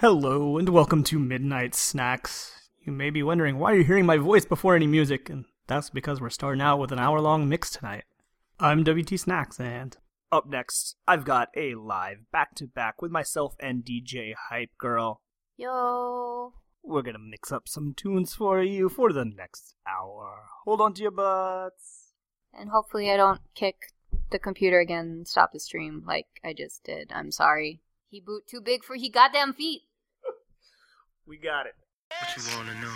Hello, and welcome to Midnight Snacks. You may be wondering why you're hearing my voice before any music, and that's because we're starting out with an hour long mix tonight. I'm WT Snacks, and Up next, I've got a live back to back with myself and DJ Hype Girl. Yo. We're gonna mix up some tunes for you for the next hour. Hold on to your butts. And hopefully I don't kick the computer again and stop the stream like I just did. I'm sorry. He boot too big for he goddamn feet. We got it. What you wanna know?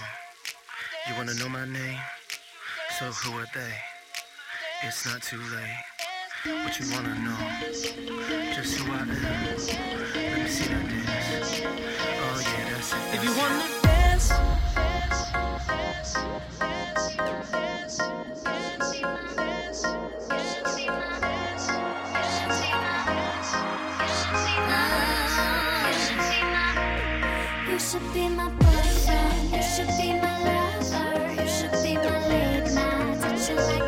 You wanna know my name? So who are they? It's not too late. What you wanna know? Just who I am. Let me see that dance. Oh yeah, that's it. If you wanna dance. Should be my boyfriend. You should be my lover. You should be my late night. Touch you like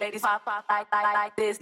ladies pop pop like like like this.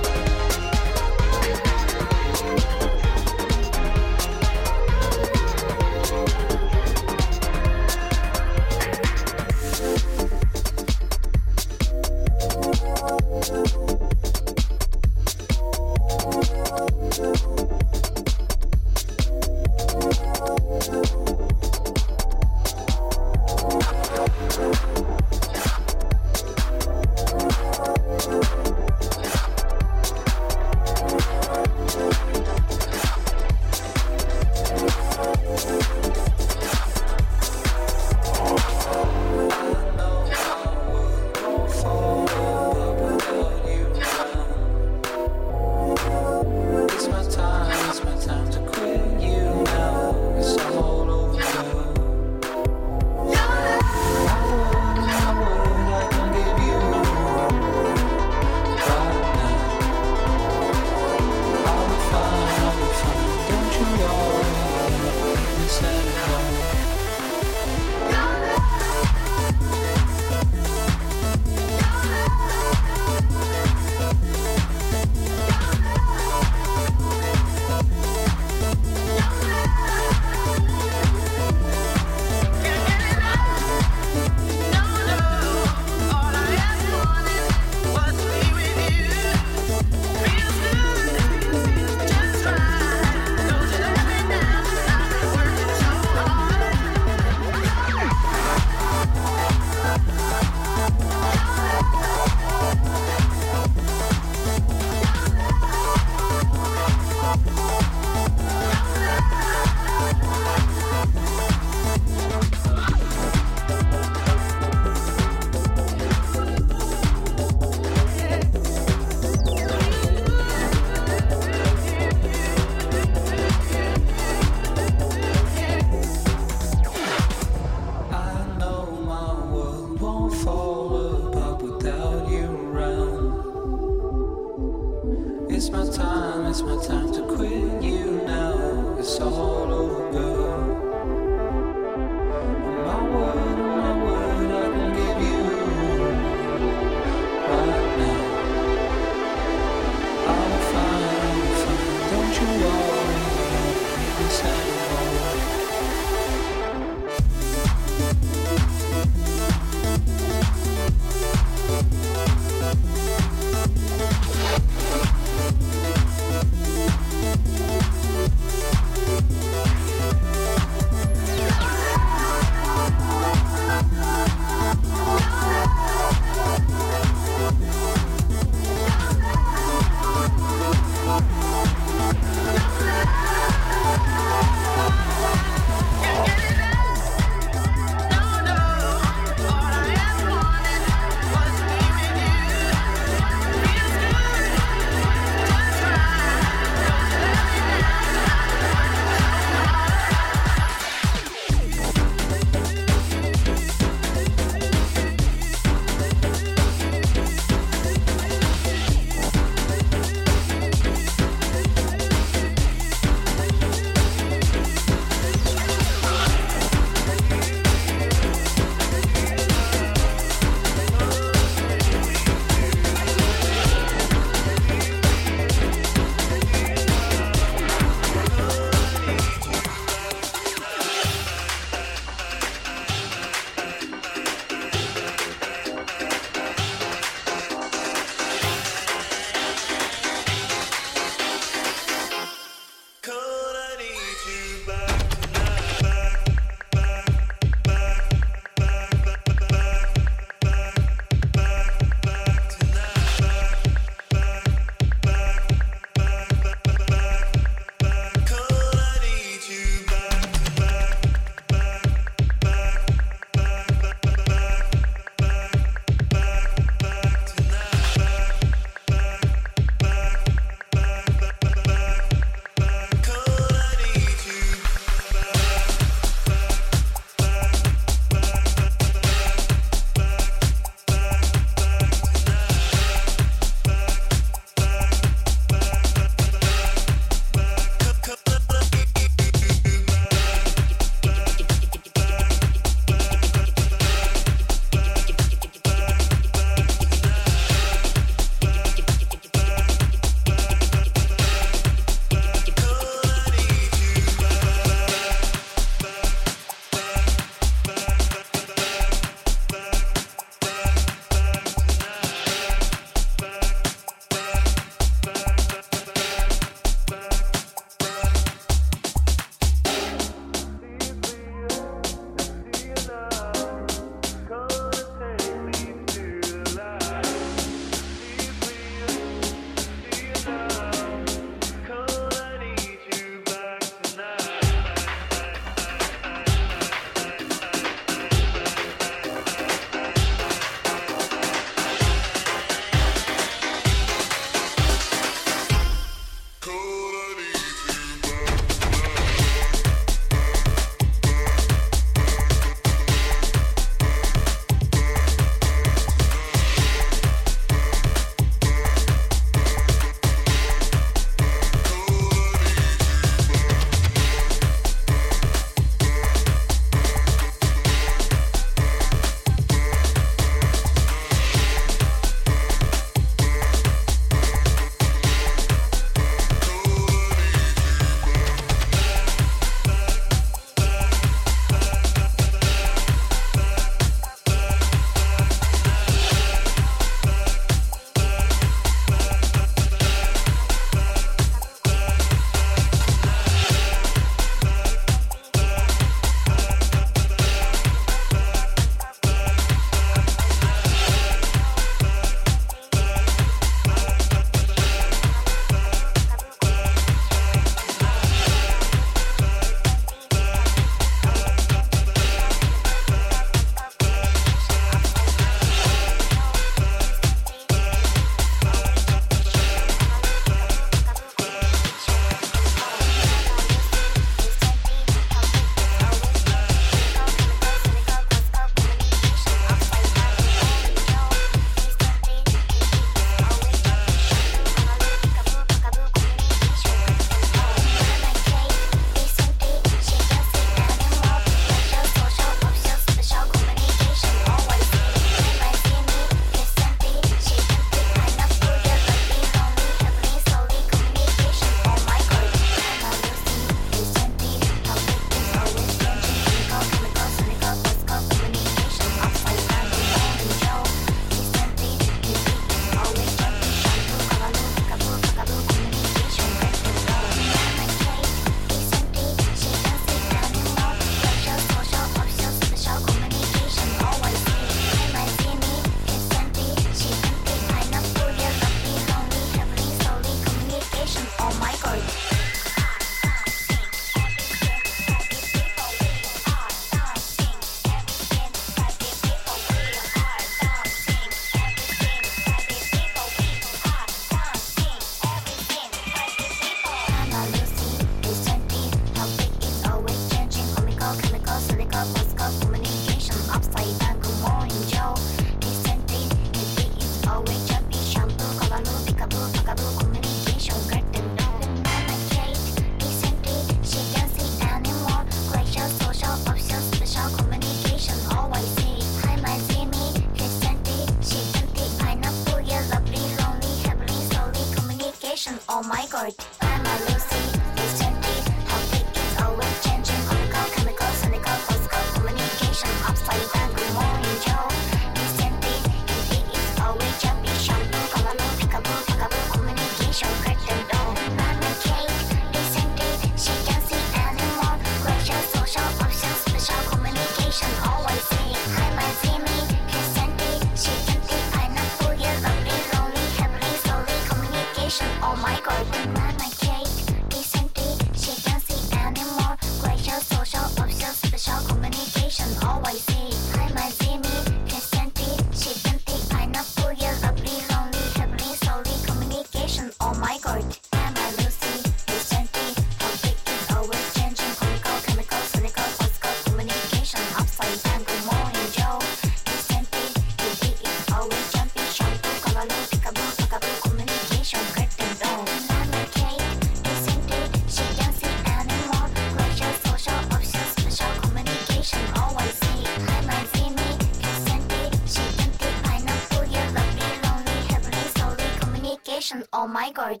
Oh my god,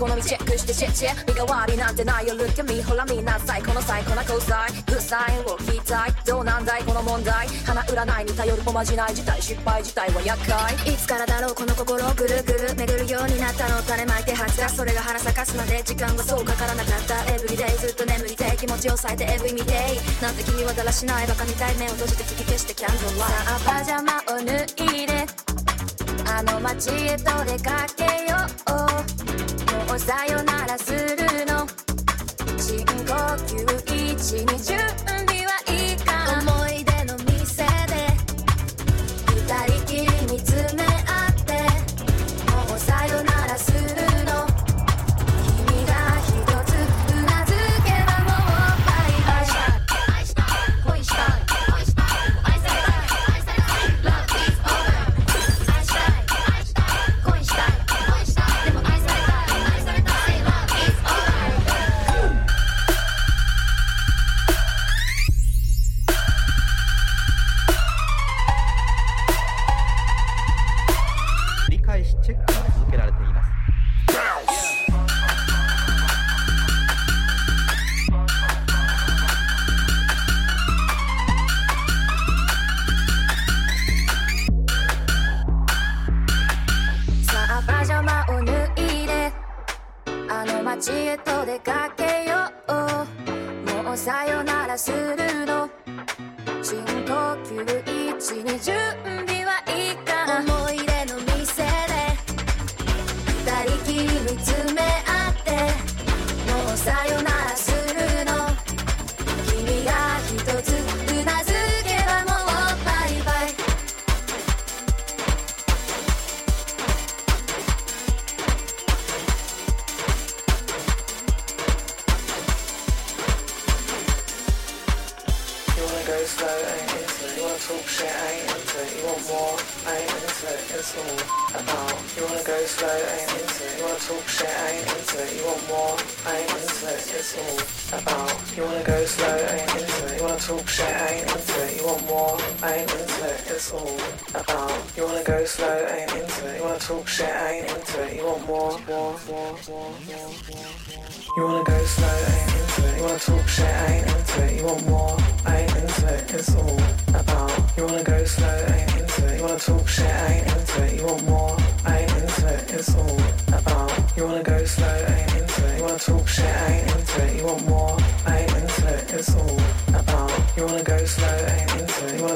好みな好みチェックしてチェチェ。身代わりなんてないよ。Look at me ほら見なさい。この最高な交際。グッサインを聞きたいどうなんだい？この問題。花占いに頼るおまじない自体失敗自体は厄介。いつからだろう？この心をぐるぐる巡るようになったの？種まいてはずだそれが腹咲かすまで時間はそうかからなかった。エブリデイずっと眠りて気持ちを抑えてエブリミデイ。なんて君はだらしないバカみたい目を閉じて吹き消してキャンドルライトさあパジャマを脱いで。あの街へと出か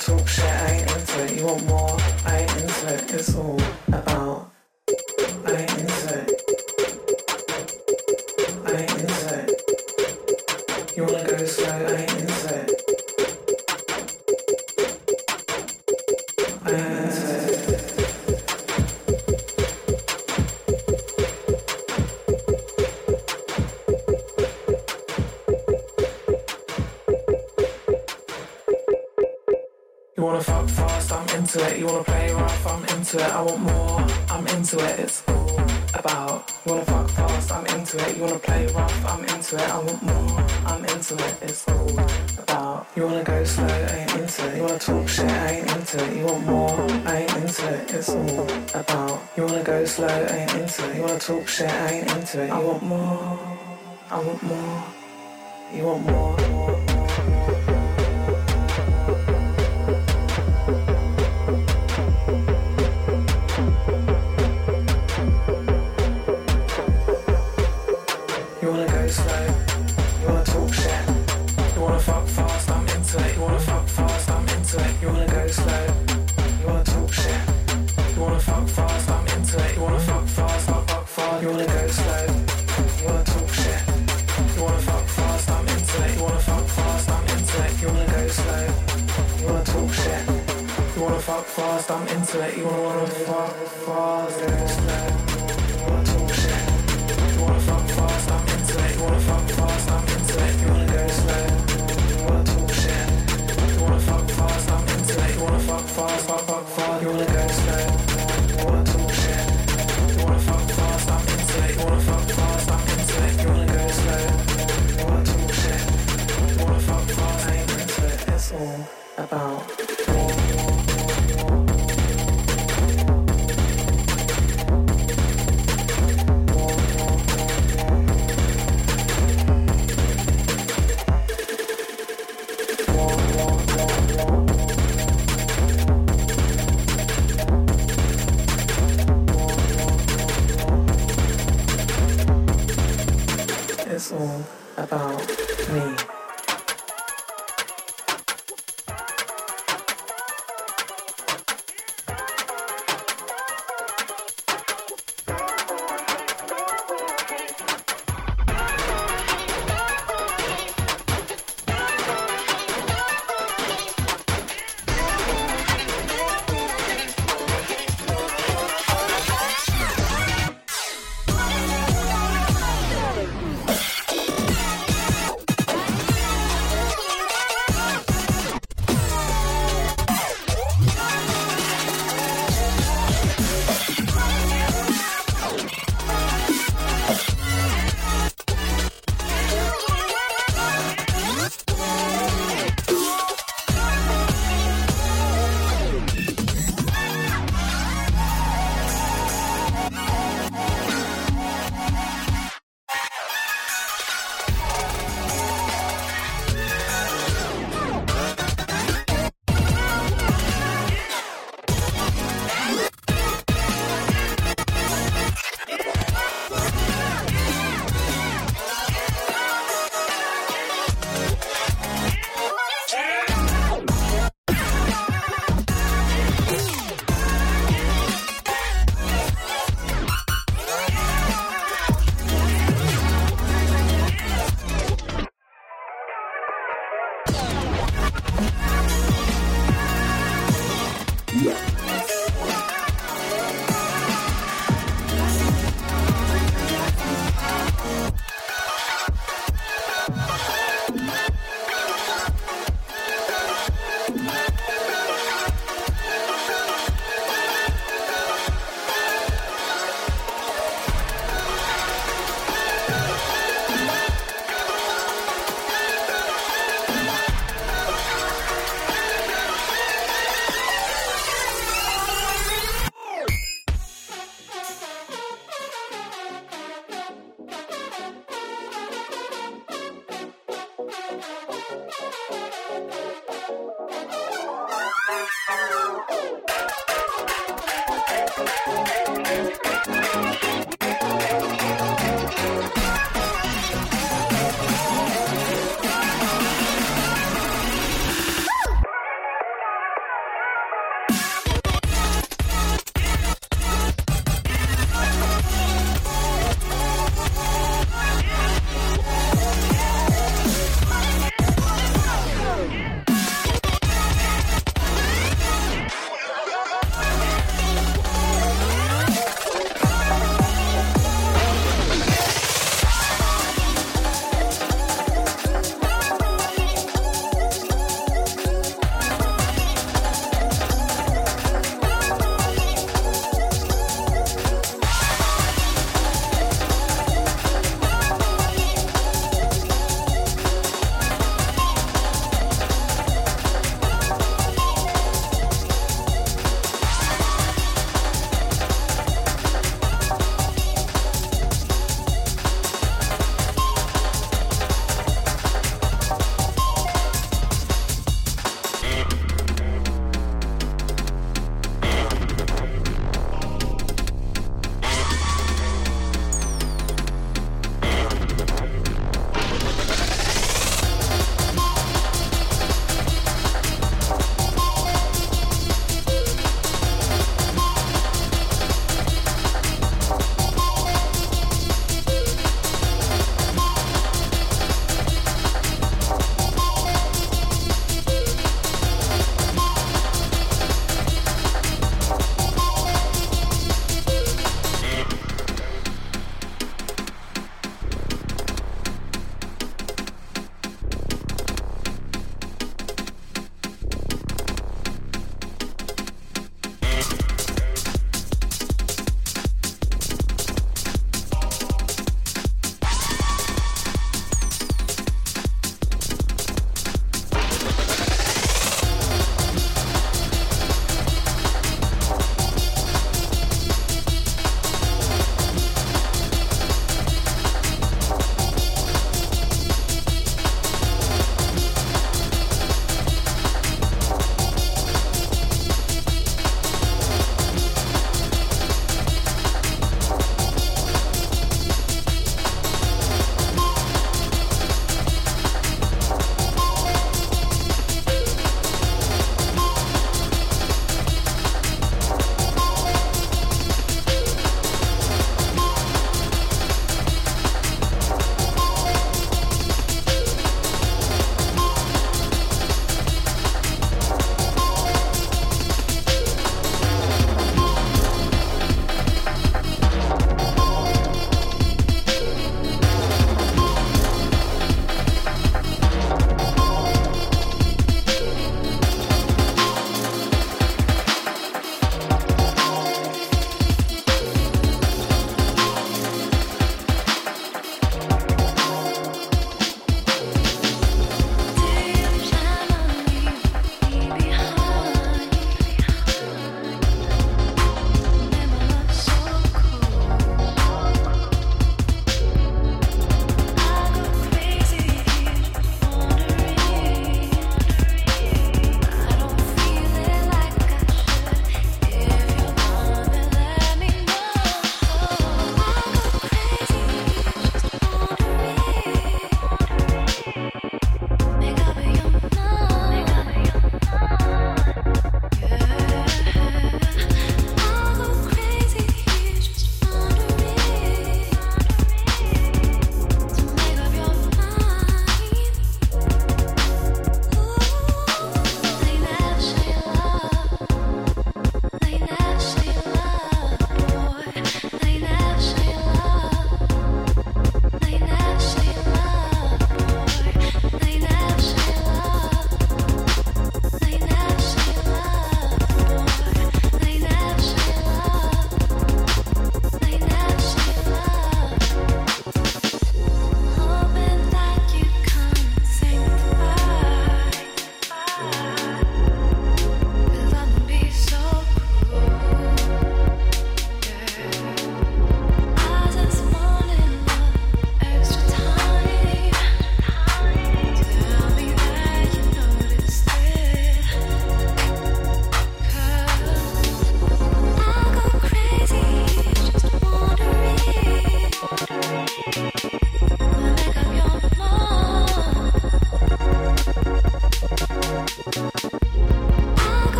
talk shit, I ain't into it. You want more? I ain't into it. It's all. shit, I ain't into it. I want more. I want more. You want more.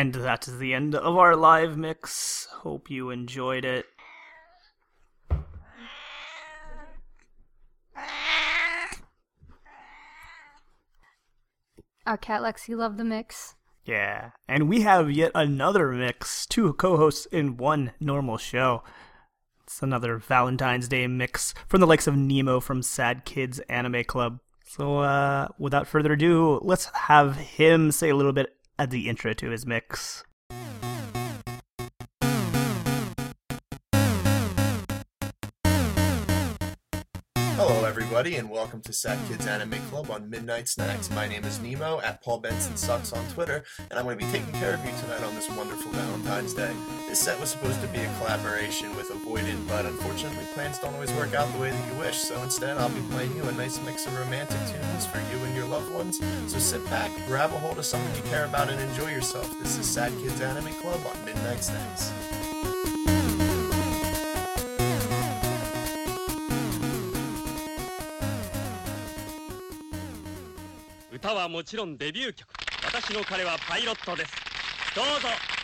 And that is the end of our live mix. Hope you enjoyed it. Our cat Lexi loved the mix. Yeah, and we have yet another mix, two co-hosts in one normal show. It's another Valentine's Day mix from the likes of Nemo from Sad Kids Anime Club. So, uh, without further ado, let's have him say a little bit at the intro to his mix. Everybody, and welcome to Sad Kids Anime Club on Midnight Snacks. My name is Nemo at Paul Benson Sucks on Twitter, and I'm going to be taking care of you tonight on this wonderful Valentine's Day. This set was supposed to be a collaboration with Avoided, but unfortunately, plans don't always work out the way that you wish. So instead, I'll be playing you a nice mix of romantic tunes for you and your loved ones. So sit back, grab a hold of someone you care about, and enjoy yourself. This is Sad Kids Anime Club on Midnight Snacks. 歌はもちろんデビュー曲。私の彼はパイロットです。どうぞ。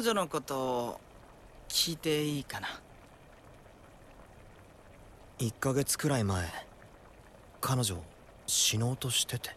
彼女のことを聞いていいかな？1ヶ月くらい前彼女死のうとしてて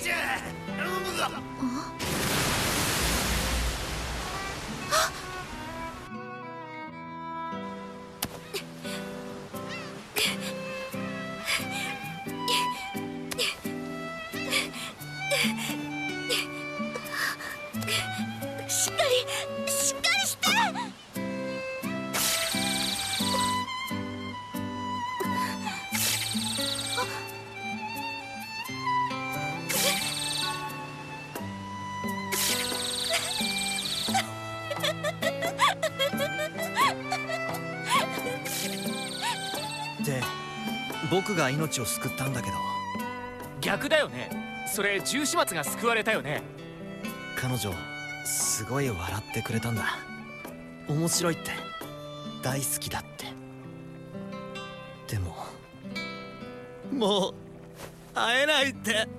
じゃ。が命を救ったんだけど。逆だよね。それ十四松が救われたよね。彼女すごい笑ってくれたんだ。面白いって。大好きだって。でももう会えないって「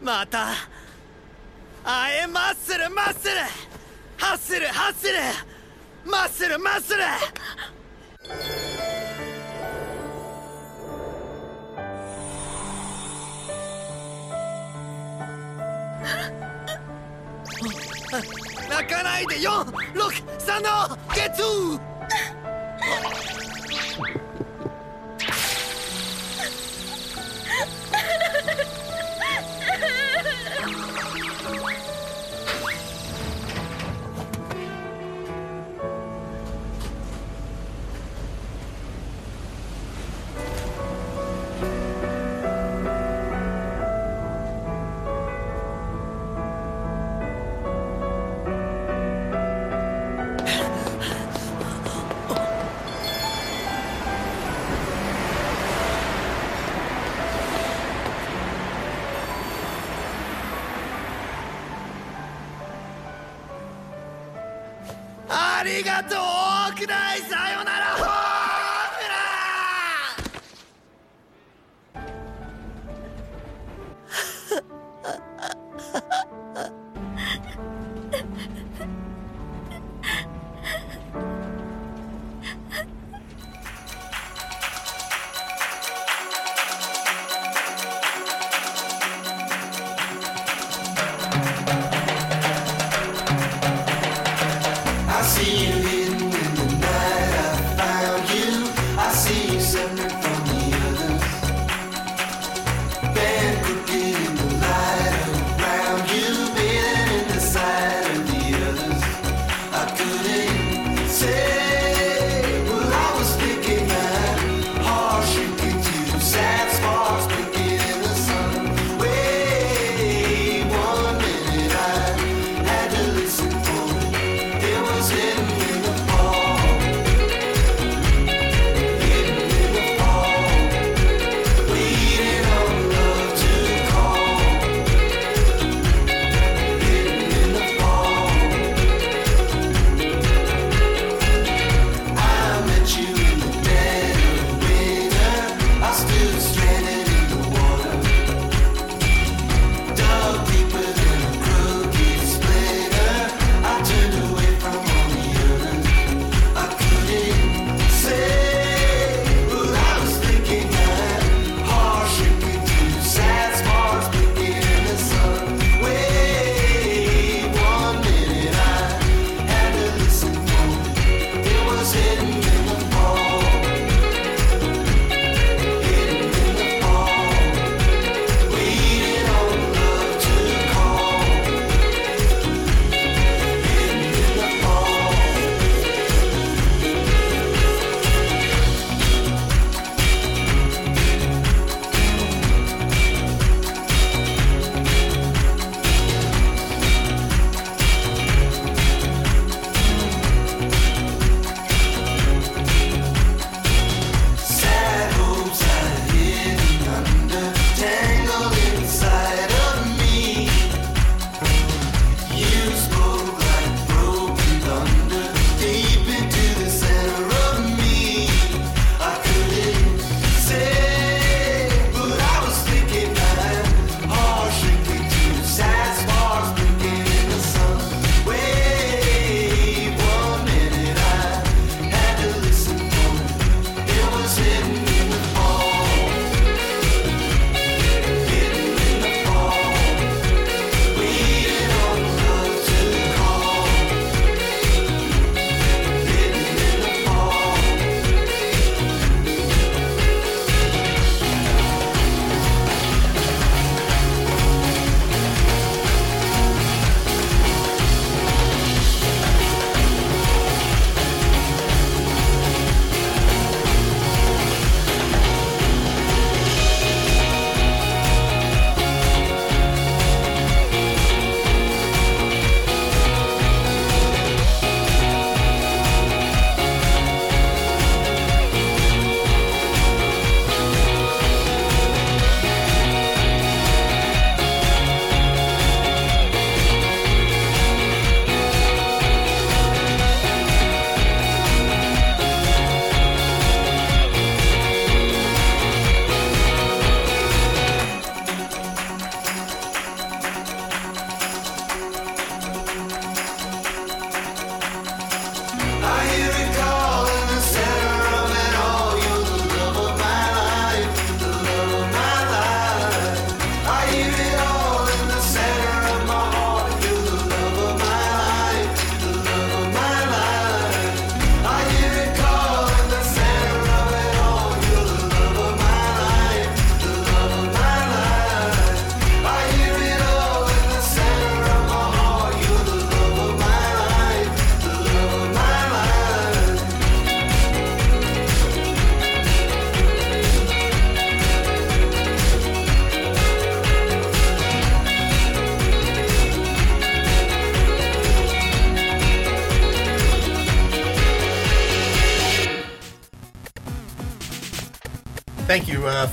また会えマッスルマッスル。ハッスルハッスル。マッスルマッスル。泣かないで4 6 3のゲッツあ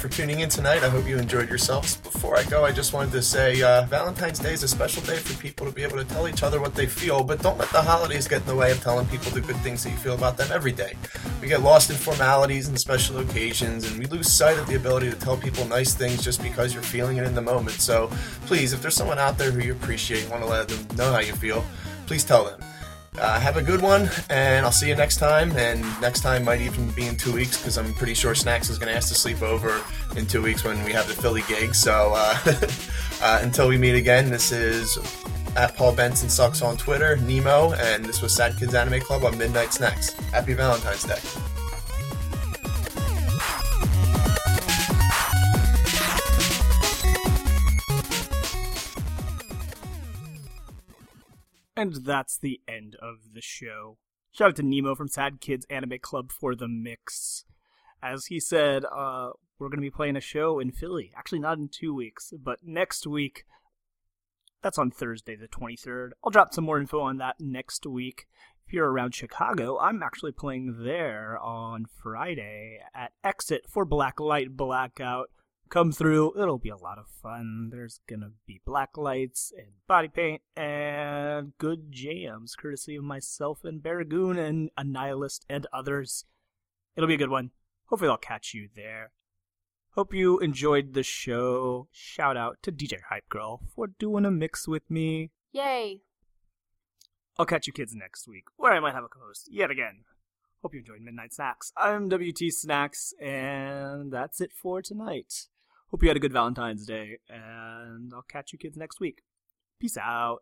for tuning in tonight. I hope you enjoyed yourselves. Before I go, I just wanted to say uh, Valentine's Day is a special day for people to be able to tell each other what they feel, but don't let the holidays get in the way of telling people the good things that you feel about them every day. We get lost in formalities and special occasions, and we lose sight of the ability to tell people nice things just because you're feeling it in the moment. So please, if there's someone out there who you appreciate, want to let them know how you feel, please tell them. Uh, have a good one, and I'll see you next time. And next time might even be in two weeks because I'm pretty sure Snacks is going to ask to sleep over in two weeks when we have the Philly gig. So uh, uh, until we meet again, this is at Paul Benson Sucks on Twitter, Nemo, and this was Sad Kids Anime Club on Midnight Snacks. Happy Valentine's Day. And that's the end of the show. Shout out to Nemo from Sad Kids Anime Club for the mix. As he said, uh, we're going to be playing a show in Philly. Actually, not in two weeks, but next week. That's on Thursday, the 23rd. I'll drop some more info on that next week. If you're around Chicago, I'm actually playing there on Friday at Exit for Blacklight Blackout. Come through, it'll be a lot of fun. There's gonna be black lights and body paint and good jams, courtesy of myself and Baragoon and Annihilist and others. It'll be a good one. Hopefully, I'll catch you there. Hope you enjoyed the show. Shout out to DJ Hype Girl for doing a mix with me. Yay! I'll catch you kids next week, where I might have a co-host yet again. Hope you enjoyed Midnight Snacks. I'm WT Snacks, and that's it for tonight. Hope you had a good Valentine's Day, and I'll catch you kids next week. Peace out.